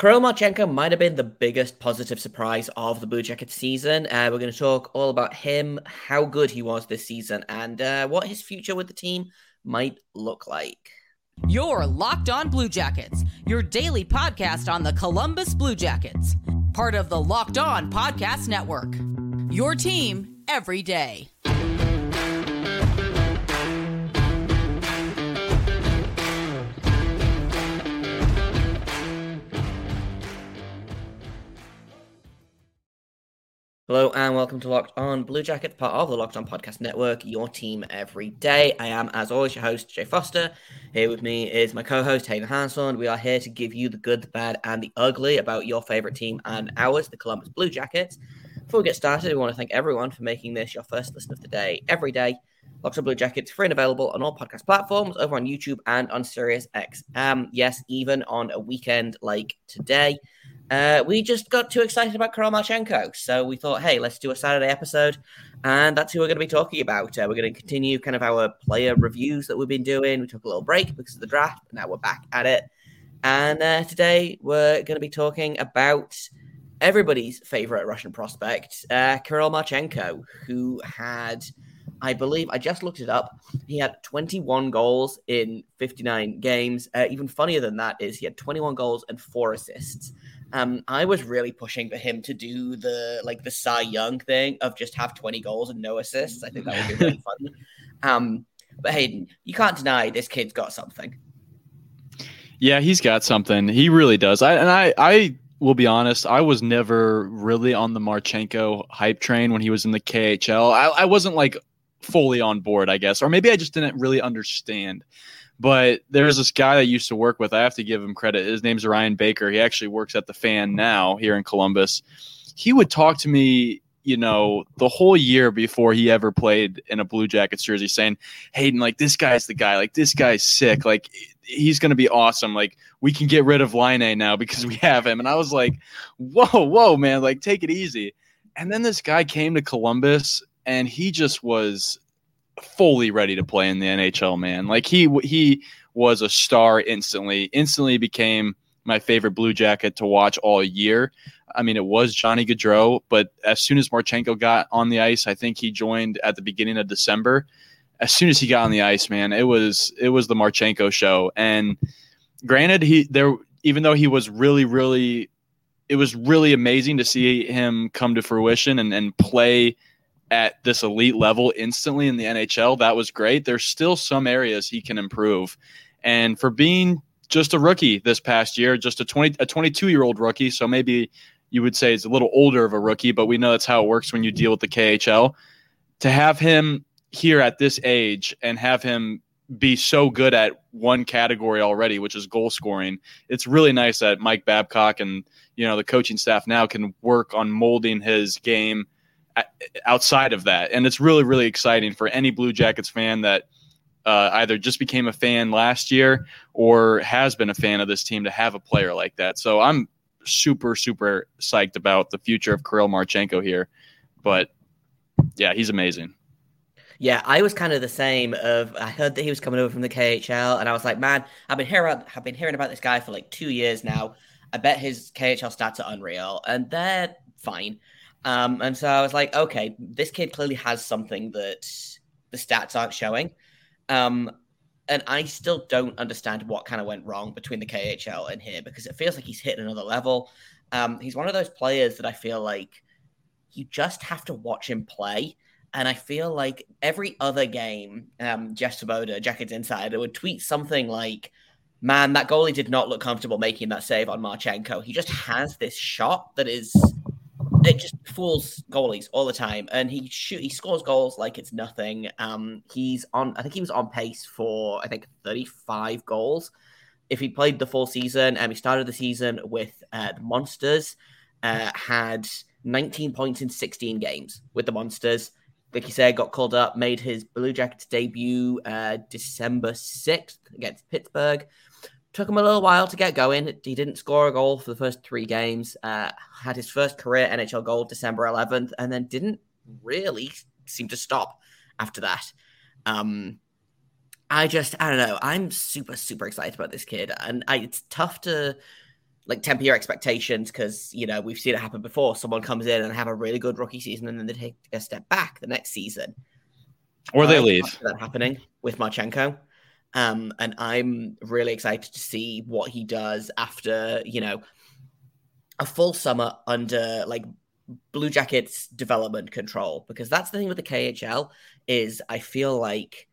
Kirill Marchenko might have been the biggest positive surprise of the Blue Jackets season. Uh, we're going to talk all about him, how good he was this season, and uh, what his future with the team might look like. You're Locked On Blue Jackets, your daily podcast on the Columbus Blue Jackets, part of the Locked On Podcast Network. Your team every day. Hello and welcome to Locked On Blue Jackets, part of the Locked On Podcast Network, your team every day. I am, as always, your host, Jay Foster. Here with me is my co host, Hayden Hanson. We are here to give you the good, the bad, and the ugly about your favorite team and ours, the Columbus Blue Jackets. Before we get started, we want to thank everyone for making this your first listen of the day every day. Locked On Blue Jackets free and available on all podcast platforms, over on YouTube and on Sirius XM. Yes, even on a weekend like today. Uh, we just got too excited about Kirill Marchenko. So we thought, hey, let's do a Saturday episode. And that's who we're going to be talking about. Uh, we're going to continue kind of our player reviews that we've been doing. We took a little break because of the draft, but now we're back at it. And uh, today we're going to be talking about everybody's favorite Russian prospect, uh, Marchenko, who had, I believe, I just looked it up. He had 21 goals in 59 games. Uh, even funnier than that is he had 21 goals and four assists. Um, I was really pushing for him to do the like the Cy Young thing of just have 20 goals and no assists. I think that would be really fun. Um, but Hayden, you can't deny this kid's got something. Yeah, he's got something. He really does. I and I I will be honest, I was never really on the Marchenko hype train when he was in the KHL. I, I wasn't like fully on board, I guess, or maybe I just didn't really understand. But there's this guy that I used to work with. I have to give him credit. His name's Ryan Baker. He actually works at the fan now here in Columbus. He would talk to me, you know, the whole year before he ever played in a Blue Jackets jersey, saying, Hayden, like this guy's the guy. Like this guy's sick. Like he's going to be awesome. Like we can get rid of Laine now because we have him. And I was like, whoa, whoa, man, like take it easy. And then this guy came to Columbus and he just was fully ready to play in the NHL, man. Like he he was a star instantly. Instantly became my favorite Blue Jacket to watch all year. I mean, it was Johnny Gaudreau, but as soon as Marchenko got on the ice, I think he joined at the beginning of December. As soon as he got on the ice, man, it was it was the Marchenko show. And granted, he there even though he was really really it was really amazing to see him come to fruition and, and play at this elite level instantly in the NHL. That was great. There's still some areas he can improve. And for being just a rookie this past year, just a 20 a 22 year old rookie, so maybe you would say he's a little older of a rookie, but we know that's how it works when you deal with the KHL. To have him here at this age and have him be so good at one category already, which is goal scoring. It's really nice that Mike Babcock and you know the coaching staff now can work on molding his game outside of that. And it's really, really exciting for any Blue Jackets fan that uh, either just became a fan last year or has been a fan of this team to have a player like that. So I'm super, super psyched about the future of Kirill Marchenko here. But yeah, he's amazing. Yeah, I was kind of the same. Of I heard that he was coming over from the KHL, and I was like, man, I've been hearing, I've been hearing about this guy for like two years now. I bet his KHL stats are unreal, and they're fine. Um, and so I was like, okay, this kid clearly has something that the stats aren't showing. Um, and I still don't understand what kind of went wrong between the KHL and here because it feels like he's hit another level. Um, he's one of those players that I feel like you just have to watch him play. And I feel like every other game, um, Jeff Svoboda, Jackets Insider, would tweet something like, man, that goalie did not look comfortable making that save on Marchenko. He just has this shot that is it just fools goalies all the time, and he shoot he scores goals like it's nothing. Um, he's on. I think he was on pace for I think thirty five goals if he played the full season. And um, he started the season with uh, the Monsters, uh, had nineteen points in sixteen games with the Monsters. Like you said, got called up, made his Blue Jackets debut uh, December sixth against Pittsburgh took him a little while to get going. He didn't score a goal for the first three games. Uh, had his first career NHL goal December 11th, and then didn't really seem to stop after that. Um, I just, I don't know. I'm super, super excited about this kid, and I, it's tough to like temper your expectations because you know we've seen it happen before. Someone comes in and have a really good rookie season, and then they take a step back the next season, or they leave. That happening with Marchenko, um, and I'm really excited to see what he does after you know a full summer under like Blue Jackets development control because that's the thing with the KHL is I feel like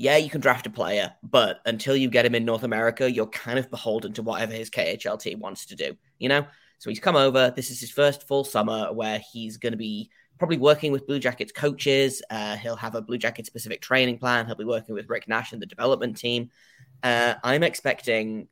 yeah, you can draft a player, but until you get him in North America, you're kind of beholden to whatever his KHL team wants to do, you know? So he's come over. This is his first full summer where he's going to be probably working with Blue Jackets coaches. Uh, he'll have a Blue Jacket specific training plan. He'll be working with Rick Nash and the development team. Uh, I'm expecting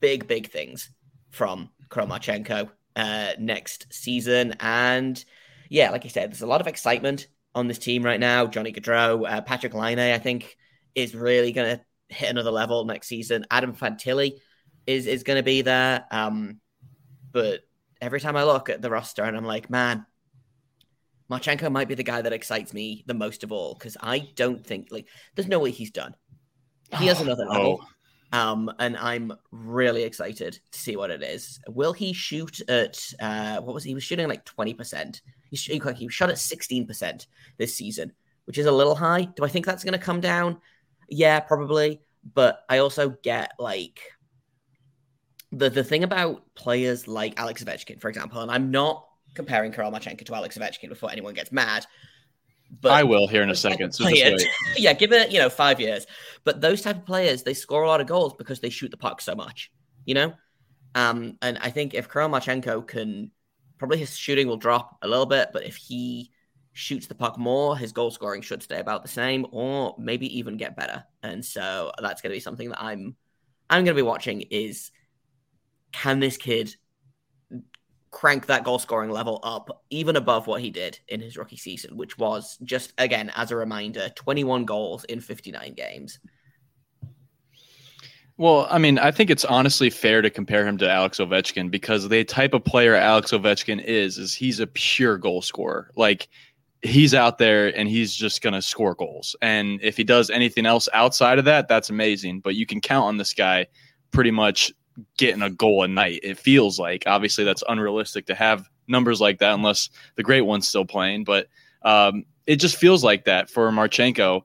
big, big things from Kirill Marchenko uh, next season. And yeah, like I said, there's a lot of excitement on this team right now. Johnny Gaudreau, uh, Patrik Laine, I think, is really going to hit another level next season. Adam Fantilli is is going to be there. Um, but every time I look at the roster and I'm like, man, Marchenko might be the guy that excites me the most of all because I don't think like there's no way he's done. He has oh, another level. Oh. Um, and I'm really excited to see what it is. Will he shoot at uh, what was he? he was shooting like 20%. He, he shot at 16% this season, which is a little high. Do I think that's going to come down? Yeah, probably. But I also get like the the thing about players like Alex Ovechkin, for example, and I'm not comparing Kirill Marchenko to Alex Ovechkin before anyone gets mad. But I will here in a second. So yeah, give it you know five years. But those type of players, they score a lot of goals because they shoot the puck so much. You know, um, and I think if Kirill Marchenko can, probably his shooting will drop a little bit, but if he shoots the puck more, his goal scoring should stay about the same, or maybe even get better. And so that's going to be something that I'm I'm going to be watching. Is can this kid crank that goal scoring level up even above what he did in his rookie season, which was just again as a reminder, 21 goals in 59 games. Well, I mean, I think it's honestly fair to compare him to Alex Ovechkin because the type of player Alex Ovechkin is is he's a pure goal scorer. Like he's out there and he's just going to score goals. And if he does anything else outside of that, that's amazing, but you can count on this guy pretty much getting a goal a night. It feels like obviously that's unrealistic to have numbers like that unless the great one's still playing, but um, it just feels like that for Marchenko.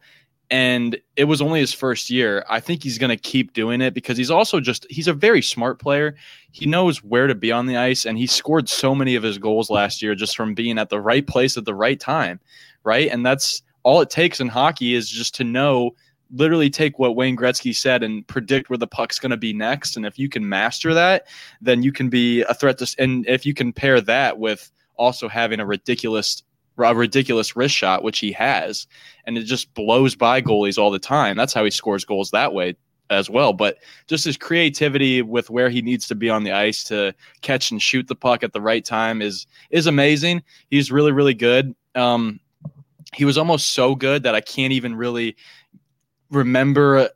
And it was only his first year. I think he's going to keep doing it because he's also just he's a very smart player. He knows where to be on the ice and he scored so many of his goals last year just from being at the right place at the right time, right? And that's all it takes in hockey is just to know literally take what Wayne Gretzky said and predict where the puck's going to be next. And if you can master that, then you can be a threat to. And if you can pair that with also having a ridiculous, a ridiculous wrist shot, which he has, and it just blows by goalies all the time. That's how he scores goals that way as well. But just his creativity with where he needs to be on the ice to catch and shoot the puck at the right time is is amazing. He's really really good. Um, he was almost so good that I can't even really remember uh,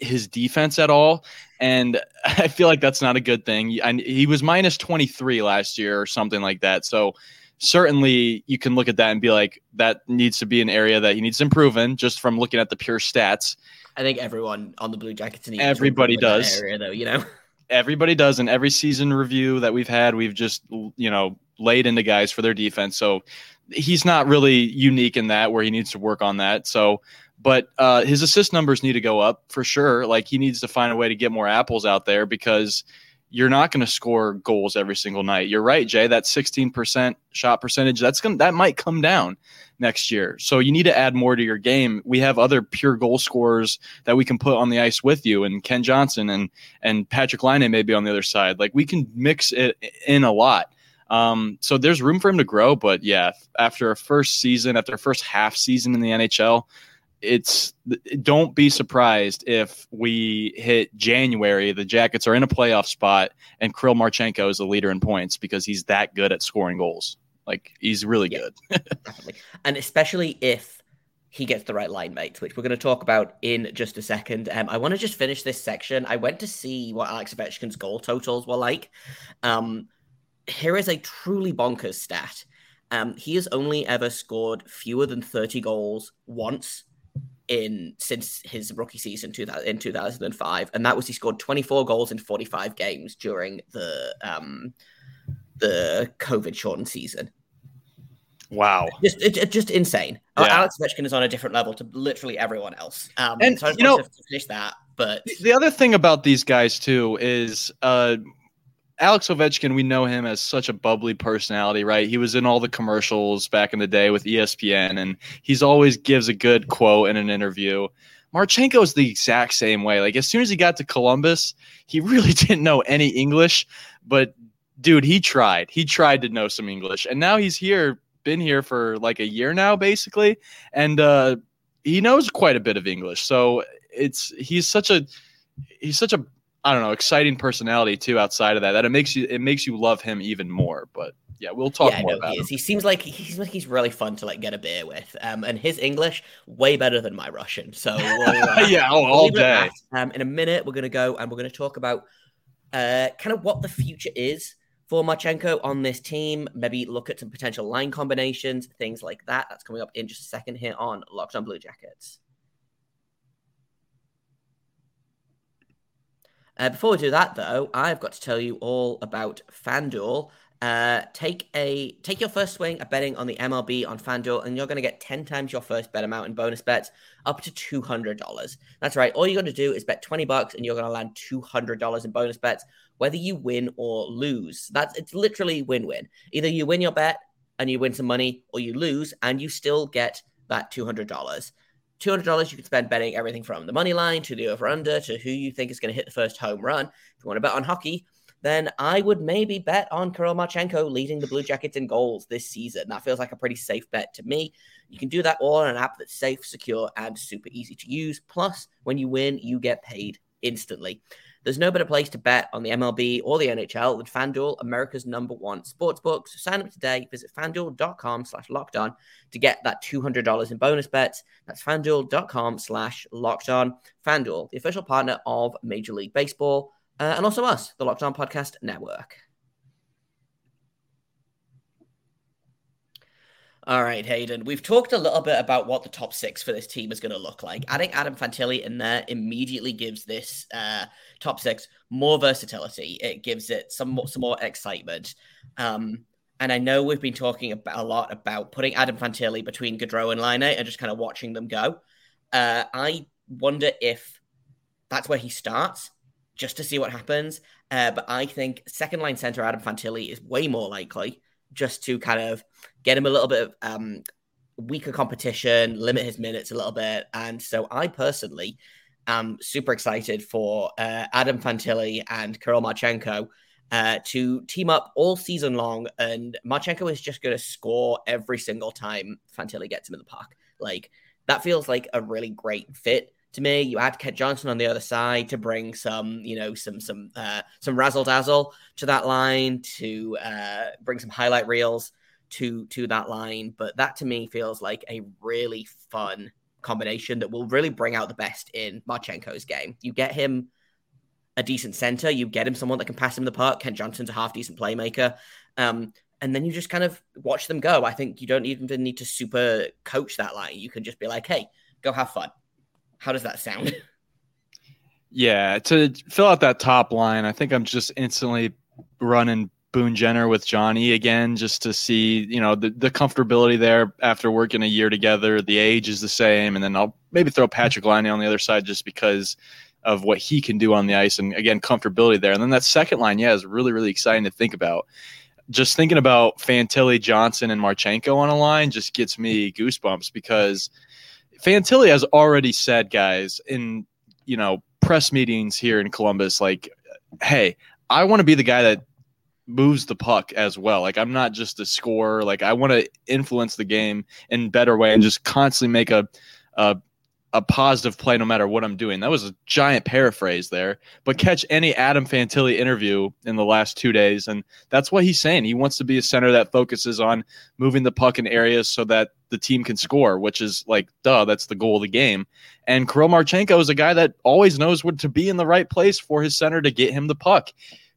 his defense at all. And I feel like that's not a good thing. And he was minus 23 last year or something like that. So certainly you can look at that and be like, that needs to be an area that he needs to improve in just from looking at the pure stats. I think everyone on the Blue Jackets needs everybody does area though, you know. Everybody does in every season review that we've had, we've just you know laid into guys for their defense. So he's not really unique in that where he needs to work on that. So but uh, his assist numbers need to go up for sure. Like he needs to find a way to get more apples out there because you're not going to score goals every single night. You're right, Jay. That 16% shot percentage that's gonna—that might come down next year. So you need to add more to your game. We have other pure goal scorers that we can put on the ice with you, and Kent Johnson and and Patrik Laine maybe on the other side. Like we can mix it in a lot. Um, so there's room for him to grow. But yeah, after a first season, after a first half season in the NHL, it's don't be surprised if we hit January, the Jackets are in a playoff spot, and Kirill Marchenko is the leader in points because he's that good at scoring goals. Like he's really yeah, good. definitely. And especially if he gets the right line mates, which we're going to talk about in just a second. Um, I want to just finish this section. I went to see what Alex Ovechkin's goal totals were like. Um, here is a truly bonkers stat. Um, he has only ever scored fewer than 30 goals once in since his rookie season 2000, in 2005 and that was he scored 24 goals in 45 games during the um the covid shortened season. Wow. Just it, just insane. Yeah. alex ovechkin is on a different level to literally everyone else. Um and so you know to finish that but the other thing about these guys too is uh Alex Ovechkin, we know him as such a bubbly personality, right? He was in all the commercials back in the day with ESPN, and he's always gives a good quote in an interview. Marchenko is the exact same way. Like as soon as he got to Columbus, he really didn't know any English, but dude, he tried. He tried to know some English, and now he's here, been here for like a year now, basically, and uh, he knows quite a bit of English. So it's he's such a he's such a I don't know, exciting personality too. Outside of that, that it makes you it makes you love him even more. But yeah, we'll talk yeah, more no, about he. He seems like he's like he's really fun to like get a beer with. Um, and his English way better than my Russian. So we'll, uh, yeah, all, all day. Um, in a minute, we're gonna go and we're gonna talk about uh kind of what the future is for Marchenko on this team. Maybe look at some potential line combinations, things like that. That's coming up in just a second here on Locked On Blue Jackets. Uh, before we do that, though, I've got to tell you all about FanDuel. Uh, take a take your first swing at betting on the MLB on FanDuel, and you're going to get ten times your first bet amount in bonus bets, up to two hundred dollars. That's right. All you got to do is bet twenty bucks, and you're going to land two hundred dollars in bonus bets, whether you win or lose. That's it's literally win-win. Either you win your bet and you win some money, or you lose and you still get that two hundred dollars. $200 you can spend betting everything from the money line to the over under to who you think is going to hit the first home run. If you want to bet on hockey, then I would maybe bet on Kirill Marchenko leading the Blue Jackets in goals this season. That feels like a pretty safe bet to me. You can do that all on an app that's safe, secure, and super easy to use. Plus, when you win, you get paid instantly. There's no better place to bet on the MLB or the NHL than FanDuel, America's number one sportsbook. So sign up today. Visit fanduel.com slash locked on to get that $200 in bonus bets. That's fanduel.com slash locked on. FanDuel, the official partner of Major League Baseball, uh, and also us, the Locked On Podcast Network. All right, Hayden. We've talked a little bit about what the top six for this team is going to look like. Adding Adam Fantilli in there immediately gives this uh, top six more versatility. It gives it some some more excitement. Um, and I know we've been talking about, a lot about putting Adam Fantilli between Gaudreau and Laine and just kind of watching them go. Uh, I wonder if that's where he starts, just to see what happens. Uh, but I think second line center Adam Fantilli is way more likely just to kind of get him a little bit of um, weaker competition, limit his minutes a little bit. And so I personally am super excited for uh, Adam Fantilli and Kirill Marchenko uh, to team up all season long. And Marchenko is just going to score every single time Fantilli gets him in the park. Like that feels like a really great fit to me. You add Kent Johnson on the other side to bring some, you know, some some uh, some razzle dazzle to that line, to uh, bring some highlight reels to to that line. But that to me feels like a really fun combination that will really bring out the best in Marchenko's game. You get him a decent center, you get him someone that can pass him the puck. Kent Johnson's a half decent playmaker. Um, and then you just kind of watch them go. I think you don't even need to super coach that line. You can just be like, hey, go have fun. How does that sound? Yeah, to fill out that top line, I think I'm just instantly running Boone Jenner with Johnny again, just to see, you know, the, the comfortability there after working a year together. The age is the same, and then I'll maybe throw Patrik Laine on the other side just because of what he can do on the ice, and again, comfortability there. And then that second line, yeah, is really really exciting to think about. Just thinking about Fantilli, Johnson, and Marchenko on a line just gets me goosebumps because Fantilli has already said, guys, in you know press meetings here in Columbus, like, hey, I want to be the guy that moves the puck as well. Like I'm not just a scorer. Like I want to influence the game in better way and just constantly make a, a a positive play no matter what I'm doing. That was a giant paraphrase there, but catch any Adam Fantilli interview in the last two days, and that's what he's saying. He wants to be a center that focuses on moving the puck in areas so that the team can score, which is like, duh, that's the goal of the game. And Kirill Marchenko is a guy that always knows what to be in the right place for his center to get him the puck.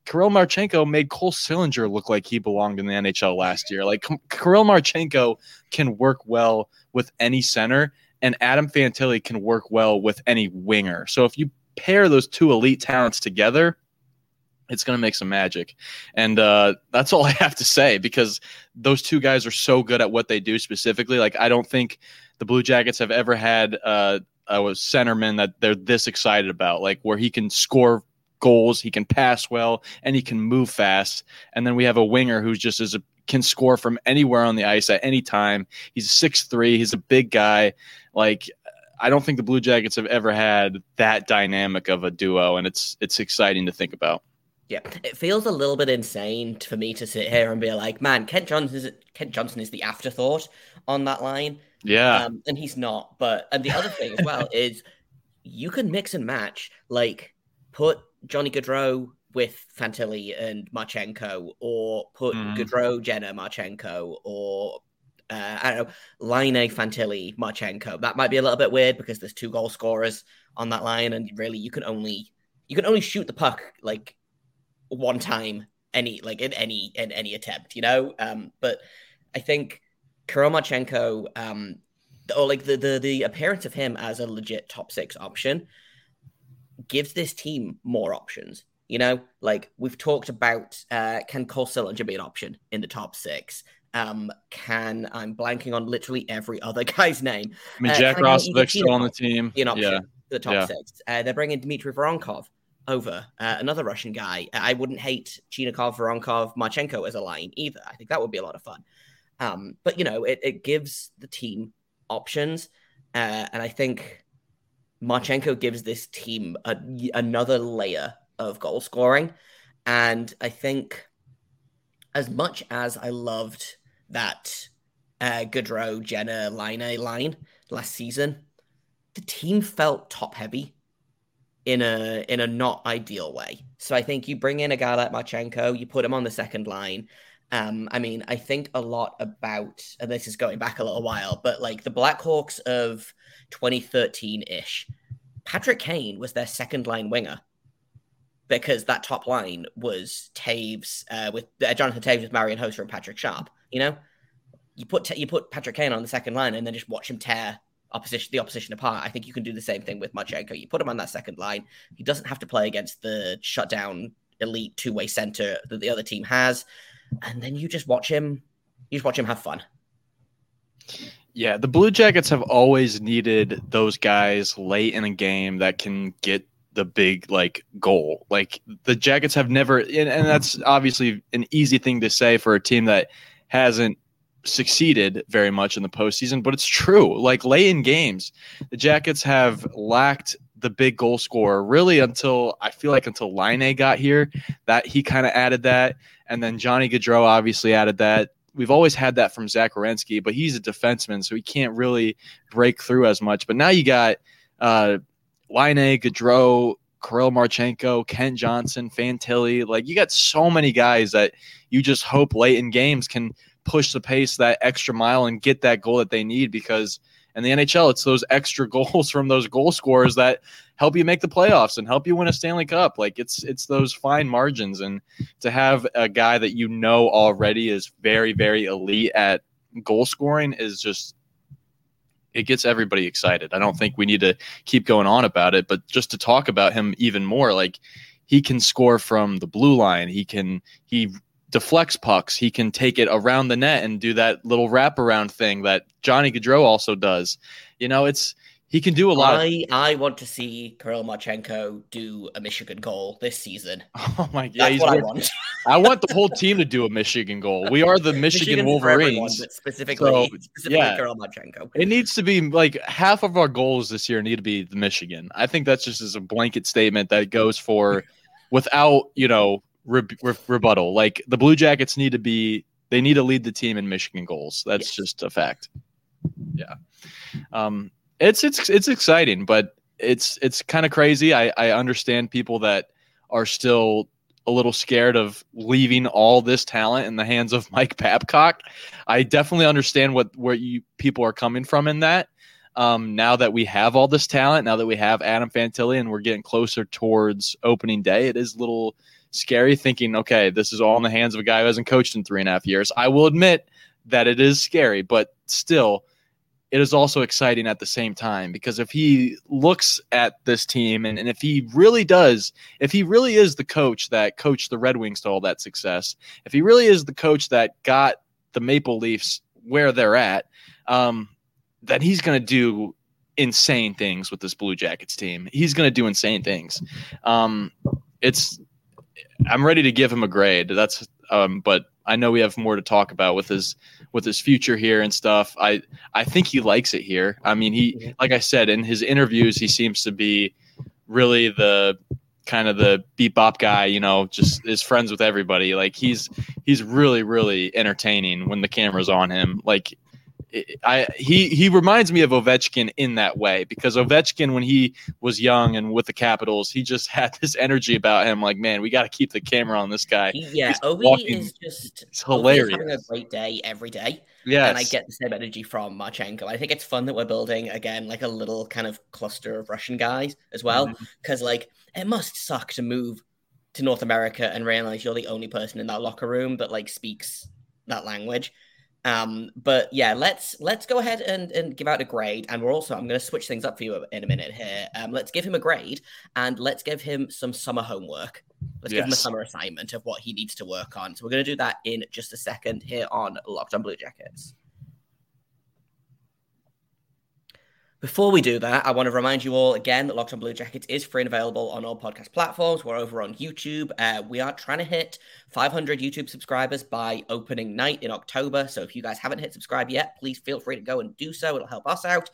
Kirill Marchenko made Cole Sillinger look like he belonged in the NHL last year. Like Kirill Marchenko can work well with any center and Adam Fantilli can work well with any winger. So if you pair those two elite talents together, it's going to make some magic. And uh, that's all I have to say because those two guys are so good at what they do specifically. Like, I don't think the Blue Jackets have ever had uh, a centerman that they're this excited about, like where he can score goals, he can pass well, and he can move fast. And then we have a winger who's just as a, can score from anywhere on the ice at any time. He's six three. He's a big guy. Like I don't think the Blue Jackets have ever had that dynamic of a duo, and it's it's exciting to think about. Yeah, it feels a little bit insane for me to sit here and be like, "Man, Kent Johnson is Kent Johnson is the afterthought on that line." Yeah, um, and he's not. But and the other thing as well is you can mix and match. Like, put Johnny Gaudreau with Fantilli and Marchenko, or put mm. Gaudreau, Jenner, Marchenko, or uh, I don't know, Laine, Fantilli, Marchenko. That might be a little bit weird because there's two goal scorers on that line, and really you can only you can only shoot the puck like one time any like in any in any attempt, you know. Um, but I think Kirill Marchenko, um, or like the the the appearance of him as a legit top six option gives this team more options. You know, like we've talked about, uh, can Cole Sillinger be an option in the top six? Um, can I'm blanking on literally every other guy's name. I mean, Jack uh, Jack Roslovic's still on the team. Be An option yeah. the top yeah. six. Uh, they're bringing Dmitry Voronkov over, uh, another Russian guy. I wouldn't hate Chinakhov, Voronkov, Marchenko as a line either. I think that would be a lot of fun. Um, but you know, it, it gives the team options, uh, and I think Marchenko gives this team a, another layer of goal scoring. And I think as much as I loved that uh, Gaudreau, Jenner, Laine line last season, the team felt top heavy in a in a not ideal way. So I think you bring in a guy like Marchenko, you put him on the second line. Um, I mean, I think a lot about, and this is going back a little while, but like the Blackhawks of 2013 ish, Patrick Kane was their second line winger because that top line was Toews uh, with uh, Jonathan Toews with Marian Hossa and Patrick Sharp. You know, you put you put Patrick Kane on the second line and then just watch him tear opposition the opposition apart. I think you can do the same thing with Marchenko. You put him on that second line. He doesn't have to play against the shutdown elite two way center that the other team has, and then you just watch him. You just watch him have fun. Yeah, the Blue Jackets have always needed those guys late in a game that can get the big like goal. Like the Jackets have never, and, and that's obviously an easy thing to say for a team that hasn't succeeded very much in the postseason, but it's true. Like late in games, the Jackets have lacked the big goal scorer really until I feel like until Laine got here, that he kind of added that, and then Johnny Gaudreau obviously added that. We've always had that from Zach Werenski, but he's a defenseman, so he can't really break through as much. But now you got uh, Laine, Gaudreau, Kirill Marchenko, Kent Johnson, Fantilli. Like you got so many guys that you just hope late in games can push the pace that extra mile and get that goal that they need because in the NHL, it's those extra goals from those goal scorers that help you make the playoffs and help you win a Stanley Cup. Like it's it's those fine margins, and to have a guy that you know already is very very elite at goal scoring is just it gets everybody excited. I don't think we need to keep going on about it, but just to talk about him even more, like he can score from the blue line. He can he deflects pucks. He can take it around the net and do that little wraparound thing that Johnny Gaudreau also does. You know, it's he can do a lot. I, of... I want to see Kirill Marchenko do a Michigan goal this season. Oh my god, That's what I want. I want the whole team to do a Michigan goal. We are the Michigan, Michigan Wolverines, everyone, specifically, so, specifically yeah. Kirill Marchenko. It needs to be like half of our goals this year need to be the Michigan. I think that's just as a blanket statement that goes for without you know re- re- rebuttal. Like the Blue Jackets need to be, they need to lead the team in Michigan goals. That's yes. just a fact. Yeah. Um, it's it's it's exciting, but it's it's kind of crazy. I I understand people that are still a little scared of leaving all this talent in the hands of Mike Babcock. I definitely understand what where you people are coming from in that. Um, now that we have all this talent, now that we have Adam Fantilli and we're getting closer towards opening day, it is a little scary thinking, okay, this is all in the hands of a guy who hasn't coached in three and a half years. I will admit that it is scary, but still, it is also exciting at the same time because if he looks at this team and, and if he really does, if he really is the coach that coached the Red Wings to all that success, if he really is the coach that got the Maple Leafs where they're at, um, then he's going to do insane things with this Blue Jackets team. He's going to do insane things. Um, it's I'm ready to give him a grade. That's um, but I know we have more to talk about with his with his future here and stuff. I I think he likes it here. I mean, he like I said in his interviews, he seems to be really the kind of the beat bop guy, you know, just is friends with everybody. Like he's he's really really entertaining when the camera's on him. Like I he he reminds me of Ovechkin in that way because Ovechkin when he was young and with the Capitals he just had this energy about him like man we got to keep the camera on this guy. Yeah Ovi is just it's hilarious having a great day every day yeah and I get the same energy from Marchenko. I think it's fun that we're building again like a little kind of cluster of Russian guys as well because mm-hmm. like it must suck to move to North America and realize you're the only person in that locker room that like speaks that language um, but yeah, let's let's go ahead and, and give out a grade. And we're also I'm going to switch things up for you in a minute here. Um, let's give him a grade and let's give him some summer homework. Let's yes. give him a summer assignment of what he needs to work on. So we're going to do that in just a second here on Locked On Blue Jackets. Before we do that, I want to remind you all again that Locked on Blue Jackets is free and available on all podcast platforms. We're over on YouTube. Uh, we are trying to hit 500 YouTube subscribers by opening night in October. So if you guys haven't hit subscribe yet, please feel free to go and do so. It'll help us out.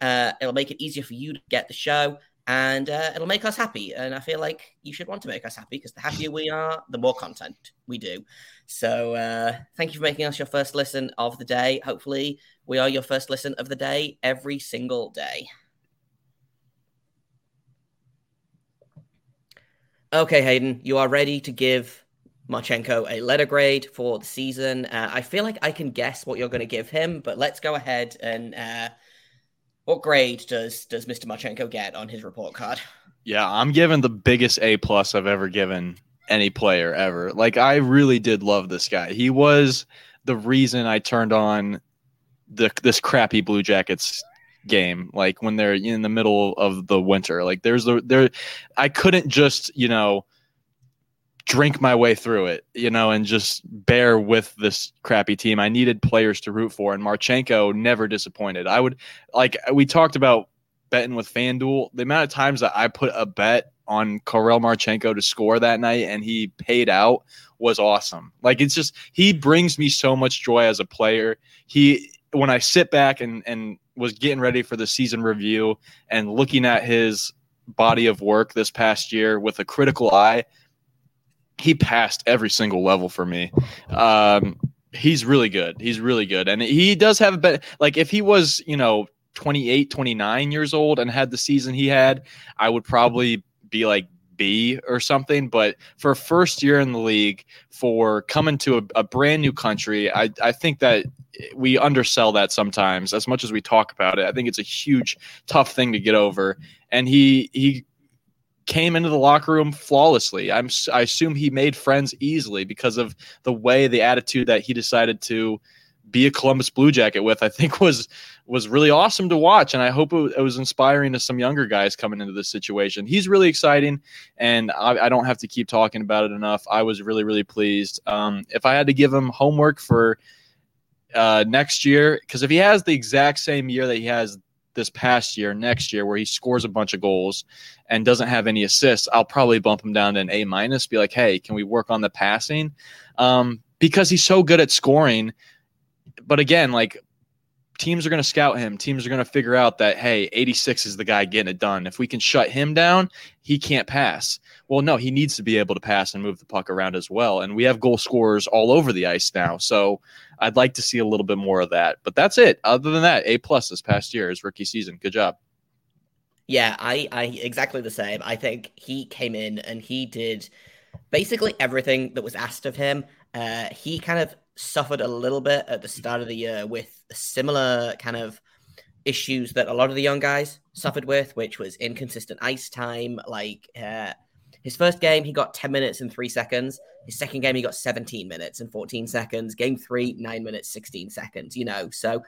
Uh, it'll make it easier for you to get the show and uh, it'll make us happy. And I feel like you should want to make us happy because the happier we are, the more content we do. So uh, thank you for making us your first listen of the day. Hopefully, we are your first listen of the day every single day. Okay, Hayden, you are ready to give Marchenko a letter grade for the season. Uh, I feel like I can guess what you're going to give him, but let's go ahead and uh, what grade does does Mr. Marchenko get on his report card? Yeah, I'm giving the biggest A plus I've ever given any player ever. Like I really did love this guy. He was the reason I turned on the this crappy Blue Jackets game like when they're in the middle of the winter. Like there's the there I couldn't just, you know, drink my way through it, you know, and just bear with this crappy team. I needed players to root for, and Marchenko never disappointed. I would like we talked about betting with FanDuel. The amount of times that I put a bet on Kirill Marchenko to score that night and he paid out was awesome. Like it's just he brings me so much joy as a player. He when I sit back and and was getting ready for the season review and looking at his body of work this past year with a critical eye, he passed every single level for me. Um, he's really good. He's really good. And he does have a bit like if he was, you know, 28, 29 years old and had the season he had, I would probably be like B or something. But for first year in the league, for coming to a, a brand new country, I, I think that we undersell that sometimes as much as we talk about it. I think it's a huge, tough thing to get over. And he, he, came into the locker room flawlessly. I'm I assume he made friends easily because of the way the attitude that he decided to be a Columbus Blue Jacket with. I think was was really awesome to watch, and I hope it, was inspiring to some younger guys coming into this situation. He's really exciting, and I, I, don't have to keep talking about it enough. I was really really pleased. Um, if I had to give him homework for uh, next year, because if he has the exact same year that he has this past year, next year, where he scores a bunch of goals and doesn't have any assists, I'll probably bump him down to an A minus. Be like, hey, can we work on the passing? Um, because he's so good at scoring. But again, like teams are going to scout him. Teams are going to figure out that hey, 86 is the guy getting it done. If we can shut him down, he can't pass. Well, no, he needs to be able to pass and move the puck around as well. And we have goal scorers all over the ice now. So I'd like to see a little bit more of that. But that's it. Other than that, A plus this past year is rookie season. Good job. Yeah, I, I exactly the same. I think he came in and he did basically everything that was asked of him. Uh, he kind of suffered a little bit at the start of the year with similar kind of issues that a lot of the young guys suffered with, which was inconsistent ice time. Like uh, his first game, he got 10 minutes and three seconds. His second game, he got 17 minutes and 14 seconds. Game three, nine minutes, 16 seconds, you know. So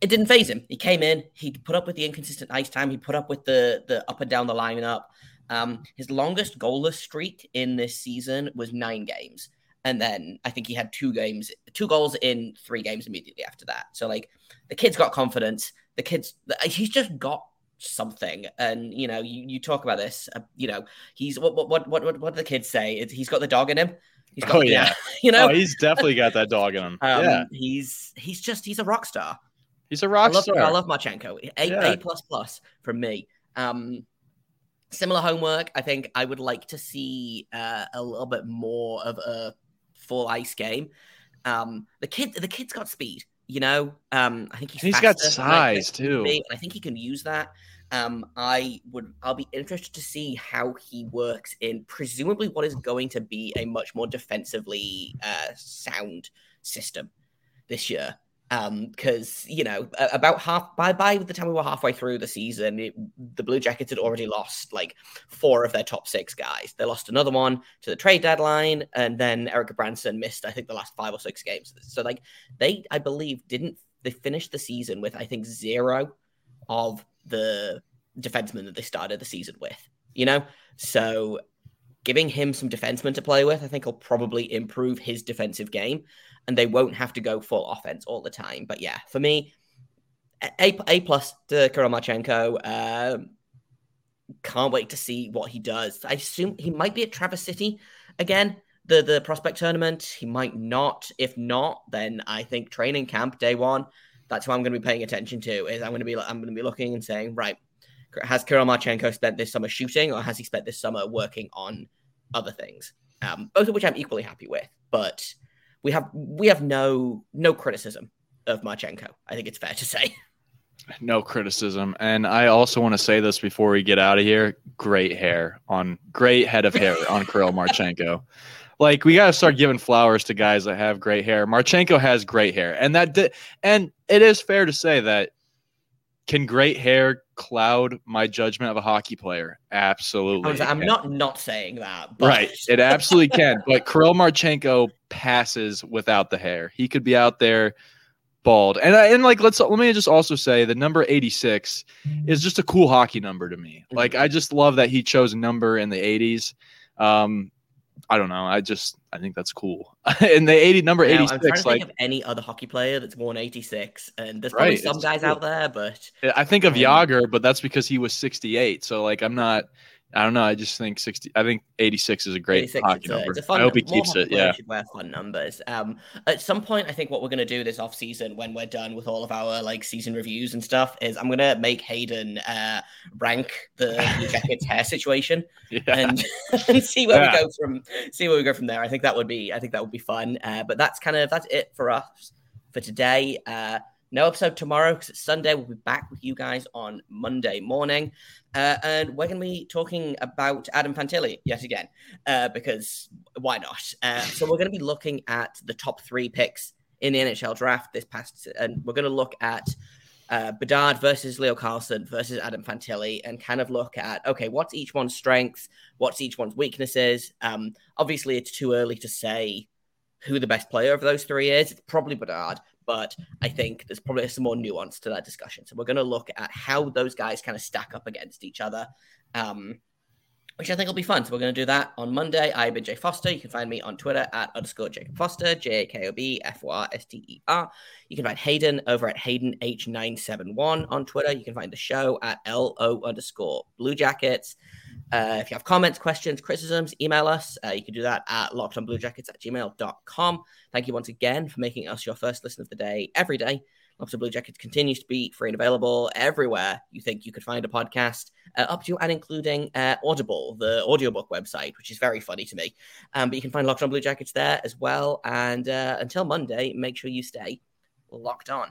it didn't phase him. He came in, he put up with the inconsistent ice time, he put up with the the up and down the lineup. Um, his longest goalless streak in this season was nine games. And then I think he had two games, two goals in three games immediately after that. So like the kid's got confidence. The kid's he's just got something. And you know, you, you talk about this. Uh, you know, he's what what what what what do the kids say? It's, he's got the dog in him. He's got, oh yeah, you know, oh, he's definitely got that dog in him. Um, yeah, he's he's just he's a rock star. He's a rock I love, star. I love Marchenko. A Yeah. A plus plus from me. Um, similar homework. I think I would like to see uh, a little bit more of a full ice game. Um, the kid, the kid's got speed. You know, um, I think he's, he's got faster than I size, expected him to too. be, and I think he can use that. Um, I would, I'll be interested to see how he works in presumably what is going to be a much more defensively uh, sound system this year Um, because you know about half by by the time we were halfway through the season it, the blue jackets had already lost like four of their top six guys. They lost another one to the trade deadline and then Erik Gudbranson missed i think the last five or six games. So like they i believe didn't they finished the season with i think zero of the defensemen that they started the season with you know? So giving him some defensemen to play with i think will probably improve his defensive game and they won't have to go full offense all the time. But yeah, for me, a a plus to Kirill. Um, can't wait to see what he does. I assume he might be at Traverse City again, the the prospect tournament. He might not. If not, then I think training camp day one. That's who I'm going to be paying attention to. Is I'm going to be I'm going to be looking and saying, right, has Kirill Marchenko spent this summer shooting, or has he spent this summer working on other things? Um, both of which I'm equally happy with, but we have we have no no criticism of Marchenko. I think it's fair to say. No criticism. And I also want to say this before we get out of here. Great hair on great head of hair on Kirill Marchenko. Like we got to start giving flowers to guys that have great hair. Marchenko has great hair. And that di- and it is fair to say that can great hair cloud my judgment of a hockey player? Absolutely. I was, it I'm not not saying that, but Right. It absolutely can. But Kirill Marchenko passes without the hair. He could be out there bald. And I, and like let's let me just also say the number 86 is just a cool hockey number to me. Like I just love that he chose a number in the 80s. Um I don't know. I just I think that's cool. in the 80 number I'm trying 86 to like think of any other hockey player that's worn 86, and there's Right, probably some guys true. out there, but I think of Um, Jagr, but that's because he was 68. So like I'm not I don't know. I just think 60 I think 86 is a great hockey number. it's a fun I hope he keeps it. Yeah. should wear fun numbers. Um, at some point, I think what we're going to do this off season when we're done with all of our like season reviews and stuff is I'm going to make Hayden uh, rank the Jackets hair situation Yeah. and and see where Yeah. we go from see where we go from there. I think that would be I think that would be fun. Uh, but that's kind of that's it for us for today. Uh, no episode tomorrow because it's Sunday. We'll be back with you guys on Monday morning, uh, and we're going to be talking about Adam Fantilli yet again uh, because why not? Uh, so we're going to be looking at the top three picks in the NHL draft this past, and we're going to look at uh, Bedard versus Leo Carlsson versus Adam Fantilli and kind of look at okay, what's each one's strengths, what's each one's weaknesses. Um, obviously, it's too early to say who the best player of those three is. It's probably Bedard, but I think there's probably some more nuance to that discussion. So we're going to look at how those guys kind of stack up against each other. Um, which I think will be fun. So we're going to do that on Monday. I've been Jay Foster. You can find me on Twitter at underscore Jacob Foster, J A K O B F O R S T E R. You can find Hayden over at Hayden H971 on Twitter. You can find the show at LO underscore Blue Jackets. Uh, if you have comments, questions, criticisms, email us. Uh, you can do that at lockedonbluejackets at gmail.com. Thank you once again for making us your first listen of the day every day. Locked On Blue Jackets continues to be free and available everywhere you think you could find a podcast, uh, up to and including uh, Audible, the audiobook website, which is very funny to me. Um, but you can find Locked On Blue Jackets there as well. And uh, until Monday, make sure you stay locked on.